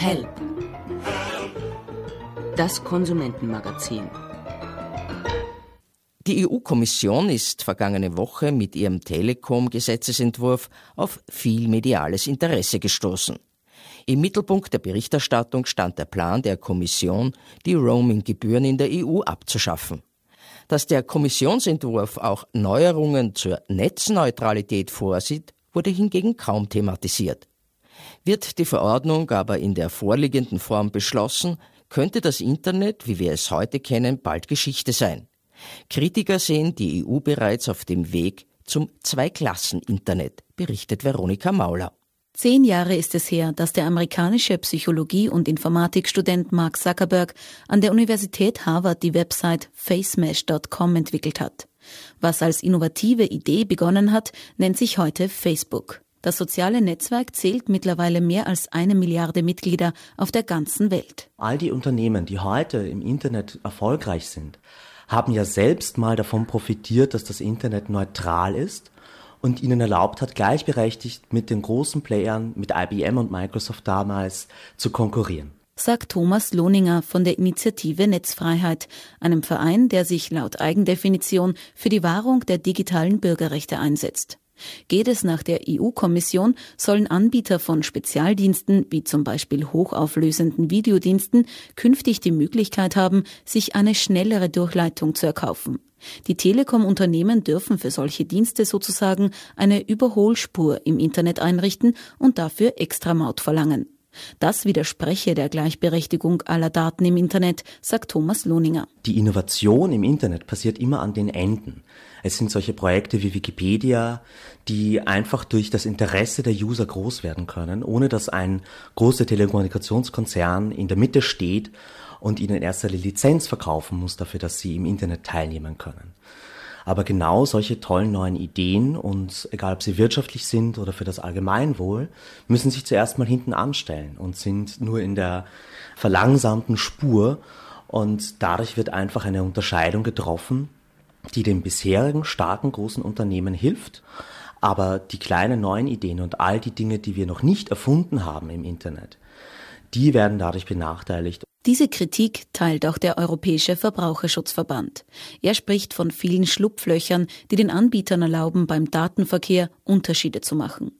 Help. Das Konsumentenmagazin. Die EU-Kommission ist vergangene Woche mit ihrem Telekom-Gesetzesentwurf auf viel mediales Interesse gestoßen. Im Mittelpunkt der Berichterstattung stand der Plan der Kommission, die Roaming-Gebühren in der EU abzuschaffen. Dass der Kommissionsentwurf auch Neuerungen zur Netzneutralität vorsieht, wurde hingegen kaum thematisiert. Wird die Verordnung aber in der vorliegenden Form beschlossen, könnte das Internet, wie wir es heute kennen, bald Geschichte sein. Kritiker sehen die EU bereits auf dem Weg zum Zweiklassen-Internet, berichtet Veronika Mauler. Zehn Jahre ist es her, dass der amerikanische Psychologie- und Informatikstudent Mark Zuckerberg an der Universität Harvard die Website facemesh.com entwickelt hat. Was als innovative Idee begonnen hat, nennt sich heute Facebook. Das soziale Netzwerk zählt mittlerweile mehr als eine Milliarde Mitglieder auf der ganzen Welt. All die Unternehmen, die heute im Internet erfolgreich sind, haben ja selbst mal davon profitiert, dass das Internet neutral ist und ihnen erlaubt hat, gleichberechtigt mit den großen Playern, mit IBM und Microsoft damals zu konkurrieren sagt Thomas Lohninger von der Initiative Netzfreiheit, einem Verein, der sich laut Eigendefinition für die Wahrung der digitalen Bürgerrechte einsetzt. Geht es nach der EU-Kommission, sollen Anbieter von Spezialdiensten, wie zum Beispiel hochauflösenden Videodiensten, künftig die Möglichkeit haben, sich eine schnellere Durchleitung zu erkaufen. Die Telekom-Unternehmen dürfen für solche Dienste sozusagen eine Überholspur im Internet einrichten und dafür Extramaut verlangen. Das widerspreche der Gleichberechtigung aller Daten im Internet, sagt Thomas Lohninger. Die Innovation im Internet passiert immer an den Enden. Es sind solche Projekte wie Wikipedia, die einfach durch das Interesse der User groß werden können, ohne dass ein großer Telekommunikationskonzern in der Mitte steht und ihnen erst eine Lizenz verkaufen muss dafür, dass sie im Internet teilnehmen können. Aber genau solche tollen neuen Ideen und egal ob sie wirtschaftlich sind oder für das Allgemeinwohl, müssen sich zuerst mal hinten anstellen und sind nur in der verlangsamten Spur und dadurch wird einfach eine Unterscheidung getroffen, die den bisherigen starken großen Unternehmen hilft, aber die kleinen neuen Ideen und all die Dinge, die wir noch nicht erfunden haben im Internet, die werden dadurch benachteiligt. Diese Kritik teilt auch der Europäische Verbraucherschutzverband. Er spricht von vielen Schlupflöchern, die den Anbietern erlauben, beim Datenverkehr Unterschiede zu machen.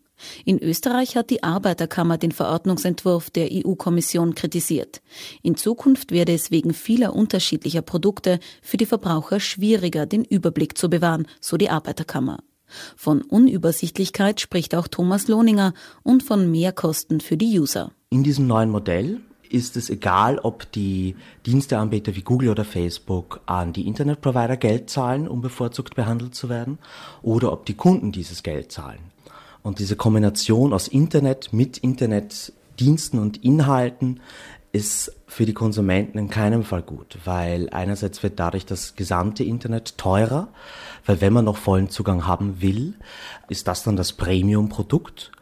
In Österreich hat die Arbeiterkammer den Verordnungsentwurf der EU-Kommission kritisiert. In Zukunft werde es wegen vieler unterschiedlicher Produkte für die Verbraucher schwieriger, den Überblick zu bewahren, so die Arbeiterkammer. Von Unübersichtlichkeit spricht auch Thomas Lohninger und von Mehrkosten für die User. In diesem neuen Modell ist es egal, ob die Diensteanbieter wie Google oder Facebook an die Internetprovider Geld zahlen, um bevorzugt behandelt zu werden, oder ob die Kunden dieses Geld zahlen. Und diese Kombination aus Internet mit Internetdiensten und Inhalten ist für die Konsumenten in keinem Fall gut, weil einerseits wird dadurch das gesamte Internet teurer, weil wenn man noch vollen Zugang haben will, ist das dann das Premium-Produkt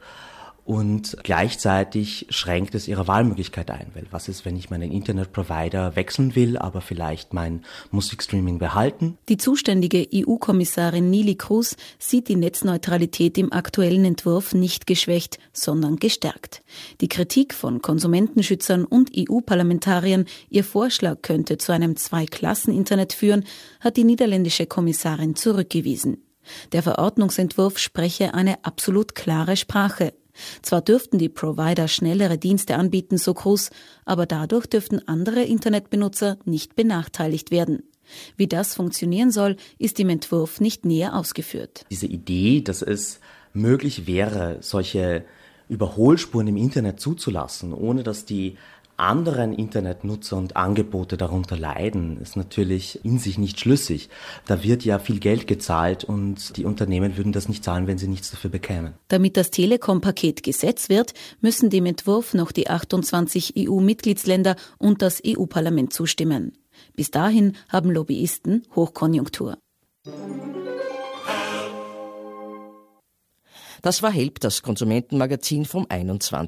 und gleichzeitig schränkt es ihre Wahlmöglichkeit ein. Weil was ist, wenn ich meinen Internetprovider wechseln will, aber vielleicht mein Musikstreaming behalten? Die zuständige EU-Kommissarin Nili Cruz sieht die Netzneutralität im aktuellen Entwurf nicht geschwächt, sondern gestärkt. Die Kritik von Konsumentenschützern und EU-Parlamentariern, ihr Vorschlag könnte zu einem Zwei-Klassen-Internet führen, hat die niederländische Kommissarin zurückgewiesen. Der Verordnungsentwurf spreche eine absolut klare Sprache. Zwar dürften die Provider schnellere Dienste anbieten, so Cruz, aber dadurch dürften andere Internetbenutzer nicht benachteiligt werden. Wie das funktionieren soll, ist im Entwurf nicht näher ausgeführt. Diese Idee, dass es möglich wäre, solche Überholspuren im Internet zuzulassen, ohne dass die anderen Internetnutzer und Angebote darunter leiden, ist natürlich in sich nicht schlüssig. Da wird ja viel Geld gezahlt und die Unternehmen würden das nicht zahlen, wenn sie nichts dafür bekämen. Damit das Telekom-Paket Gesetz wird, müssen dem Entwurf noch die 28 EU-Mitgliedsländer und das EU-Parlament zustimmen. Bis dahin haben Lobbyisten Hochkonjunktur. Das war Help, das Konsumentenmagazin vom 21.